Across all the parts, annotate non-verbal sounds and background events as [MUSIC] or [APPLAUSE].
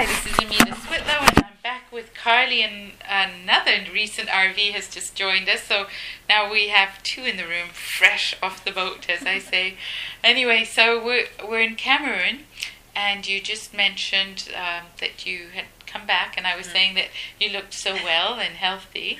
Hi, this is Amina Switlow, and I'm back with Carly, and another recent RV has just joined us. So now we have two in the room, fresh off the boat, as I say. [LAUGHS] Anyway, so we're we're in Cameroon, and you just mentioned um, that you had come back, and I was saying that you looked so well and healthy.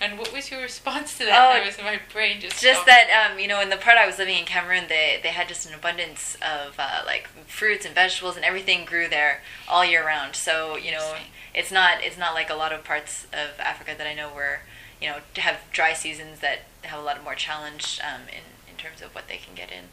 And what was your response to that? Oh, that was my brain just Just stopped. that, um, you know, in the part I was living in Cameroon, they, they had just an abundance of uh, like fruits and vegetables, and everything grew there all year round. So you know, it's not it's not like a lot of parts of Africa that I know where you know have dry seasons that have a lot of more challenge um, in in terms of what they can get in.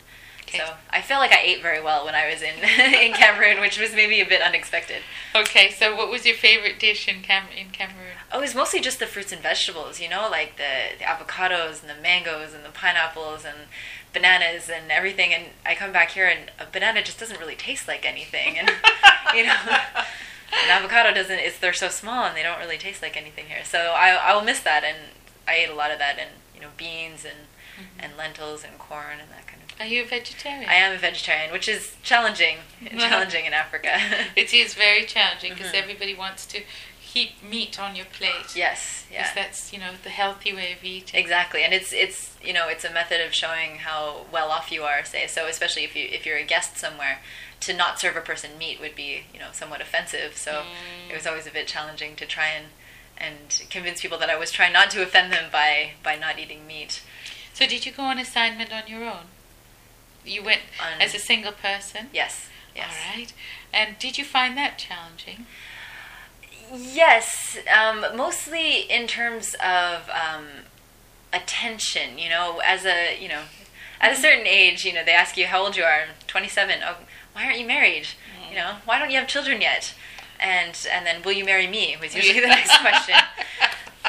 Okay. So I feel like I ate very well when I was in [LAUGHS] in Cameroon, which was maybe a bit unexpected. Okay, so what was your favorite dish in Cam in Cameroon? Oh, it was mostly just the fruits and vegetables, you know, like the, the avocados and the mangoes and the pineapples and bananas and everything. And I come back here and a banana just doesn't really taste like anything. And, [LAUGHS] you know, an avocado doesn't, it's, they're so small and they don't really taste like anything here. So I, I will miss that. And I ate a lot of that and, you know, beans and, mm-hmm. and lentils and corn and that kind of Are you a vegetarian? I am a vegetarian, which is challenging, [LAUGHS] challenging in Africa. [LAUGHS] It is very challenging because Mhm. everybody wants to heap meat on your plate. yes, yeah. Because that's, you know, the healthy way of eating. Exactly, and it's it's you know it's a method of showing how well off you are. Say so, especially if you if you're a guest somewhere, to not serve a person meat would be you know somewhat offensive. So Mm. it was always a bit challenging to try and and convince people that I was trying not to offend them by by not eating meat. So did you go on assignment on your own? You went On- as a single person? Yes, yes, All right. And did you find that challenging? yes. Um, mostly in terms of um, attention. You know, as a you know. At a certain age, you know, they ask you how old you are. 27. Oh, why aren't you married? You know, why don't you have children yet? And and then will you marry me was [LAUGHS] usually the next question.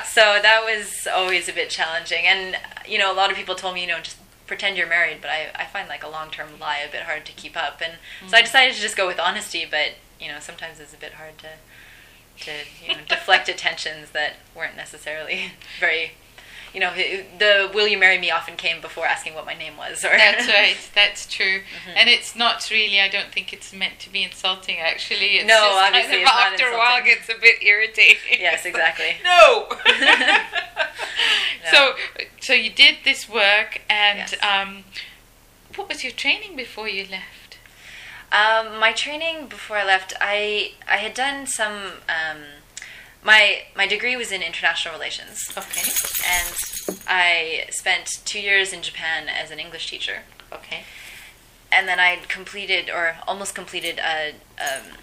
So that was always a bit challenging. And you know, a lot of people told me, you know, just pretend you're married, but I, I find like a long term lie a bit hard to keep up. And so I mm. decided to just go with honesty, but you know, sometimes it's a bit hard to to you know deflect [LAUGHS] attentions that weren't necessarily [LAUGHS] very you know the will you marry me often came before asking what my name was or That's [LAUGHS] right. That's true. Mm-hmm. And it's not really. I don't think it's meant to be insulting. Actually, it's No, just obviously kind of it's after a while gets a bit irritating. yes exactly [LAUGHS] No. [LAUGHS] No. So, so you did this work, and Yes. um, what was your training before you left? Um, my training before I left, I I had done some. Um, my my degree was in international relations, Okay. and I spent two years in Japan as an English teacher, Okay. and then I completed or almost completed a um,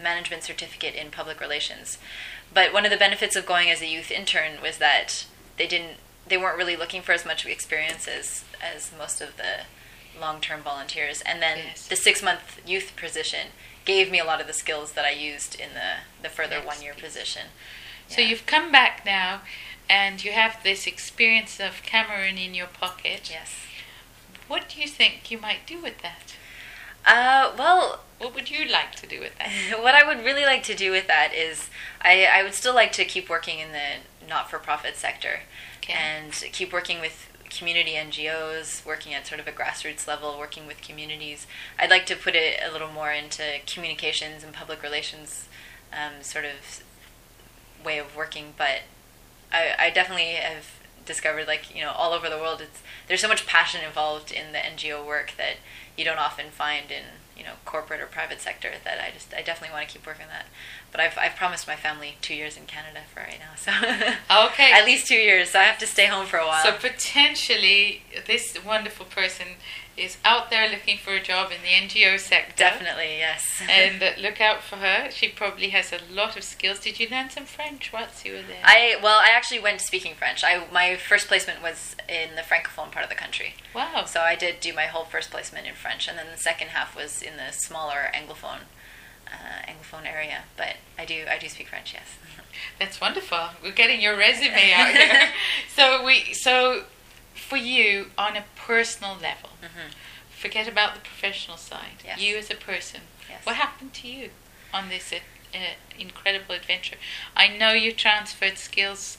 management certificate in public relations. But one of the benefits of going as a youth intern was that they didn't they weren't really looking for as much experience as as most of the long term volunteers. And then Yes. the six month youth position gave me a lot of the skills that I used in the the further one year position. So Yeah. you've come back now, and you have this experience of Cameroon in your pocket. Yes. What do you think you might do with that? Uh, well, What would you like to do with that? [LAUGHS] what I would really like to do with that is I, I would still like to keep working in the not for profit sector Okay. and keep working with community NGOs, working at sort of a grassroots level, working with communities. I'd like to put it a little more into communications and public relations um, sort of way of working, but I, I definitely have discovered like you know all over the world it's there's so much passion involved in the NGO work that you don't often find in you know corporate or private sector that I just I definitely want to keep working that. But I've, I've promised my family two years in Canada for right now so. [LAUGHS] Okay. at least two years so I have to stay home for a while. So potentially, this wonderful person is out there looking for a job in the NGO sector. definitely yes [LAUGHS] And uh, look out for her. She probably has a lot of skills. Did you learn some French whilst you were there? I well I actually went speaking French I my first placement was in the francophone part of the country wow. So I did do my whole first placement in French, and then the second half was in the smaller anglophone uh, anglophone area. But I do I do speak French, yes. [LAUGHS] That's wonderful. We're getting your resume out here. [LAUGHS] so we so for you on a personal level, Mhm. forget about the professional side. Yes. You as a person, Yes. what happened to you on this uh, incredible adventure? I know you transferred skills.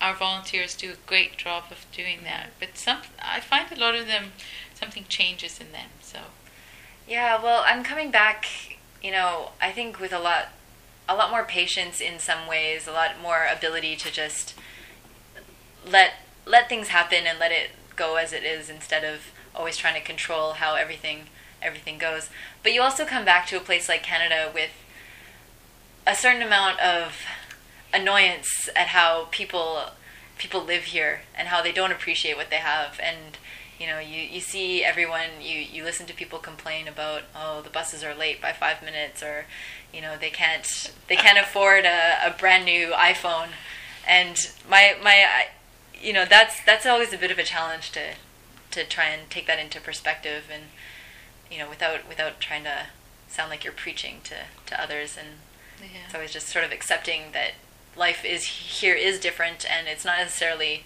Our volunteers do a great job of doing that, but some I find a lot of them something changes in them. So Yeah, well, I'm coming back. you know, I think with a lot, a lot more patience in some ways, a lot more ability to just let let things happen and let it go as it is instead of always trying to control how everything everything goes. But you also come back to a place like Canada with a certain amount of annoyance at how people people live here and how they don't appreciate what they have and you know you, you see everyone you, you listen to people complain about oh the buses are late by five minutes or you know they can't they can't afford a, a brand new iphone and my my you know that's that's always a bit of a challenge to to try and take that into perspective and you know without without trying to sound like you're preaching to to others and Yeah. it's always just sort of accepting that life is here is different and it's not necessarily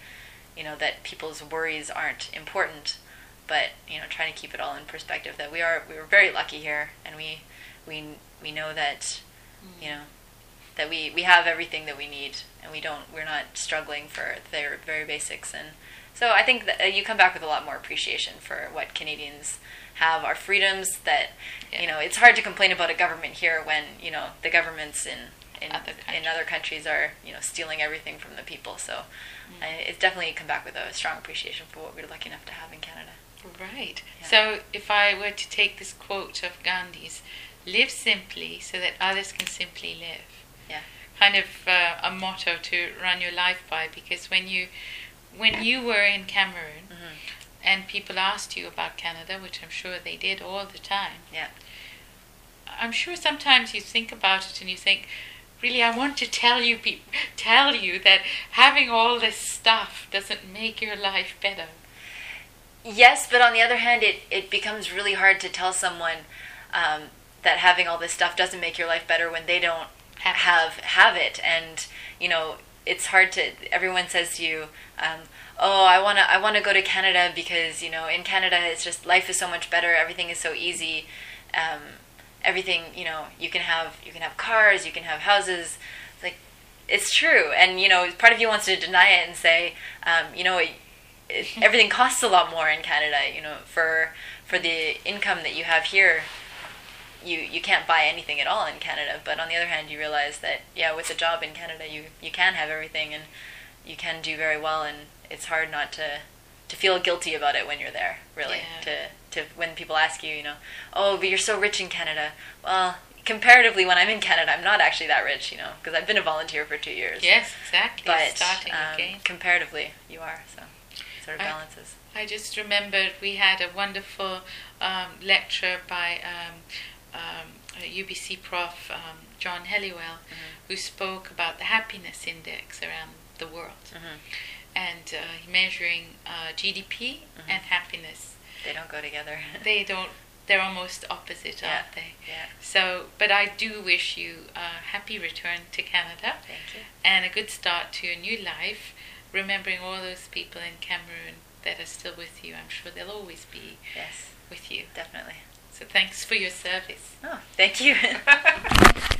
you know that people's worries aren't important but you know trying to keep it all in perspective that we are we were very lucky here and we we we know that you mm. know that we we have everything that we need and we don't we're not struggling for their very basics and so I think that uh, you come back with a lot more appreciation for what Canadians have our freedoms that Yeah. you know it's hard to complain about a government here when you know the governments in in Other in other countries are you know stealing everything from the people so I, it's definitely come back with a strong appreciation for what we're lucky enough to have in Canada Right. Yeah. So if I were to take this quote of Gandhi's, live simply so that others can simply live. Yeah. Kind of uh, a motto to run your life by because when you when you were in Cameroon Mhm. and people asked you about Canada, which I'm sure they did all the time. Yeah. I'm sure sometimes you think about it and you think, really, I want to tell you, peop tell you that having all this stuff doesn't make your life better. Yes, but on the other hand, it, it becomes really hard to tell someone um, that having all this stuff doesn't make your life better when they don't Have it. have have it. And you know, it's hard to. Everyone says to you, um, "Oh, I wanna I wanna go to Canada because you know in Canada it's just life is so much better. Everything is so easy. Um, everything you know you can have you can have cars, you can have houses. It's like it's true, and you know part of you wants to deny it and say, um, you know. It, it, [LAUGHS] everything costs a lot more in Canada. You know, for for the income that you have here, you you can't buy anything at all in Canada. But on the other hand, you realize that yeah, with a job in Canada, you you can have everything and you can do very well. And it's hard not to to feel guilty about it when you're there. Really, Yeah. to to when people ask you, you know, oh, but you're so rich in Canada. Well. Comparatively, when I'm in Canada, I'm not actually that rich, you know, because I've been a volunteer for two years. Yes, exactly. but starting um, again. comparatively, you are. So it sort of I- balances. I just remembered we had a wonderful um, lecture by um, um, a UBC prof, um, John Helliwell, who spoke about the happiness index around the world Mhm. and uh, measuring uh, GDP and happiness. They don't go together. [LAUGHS] They don't. They're almost opposite, Yeah. aren't they? yeah. So, but I do wish you a happy return to Canada Thank you. and a good start to your new life, remembering all those people in Cameroon that are still with you. I'm sure they'll always be Yes, with you. definitely. So thanks for your service. Oh, thank you. [LAUGHS]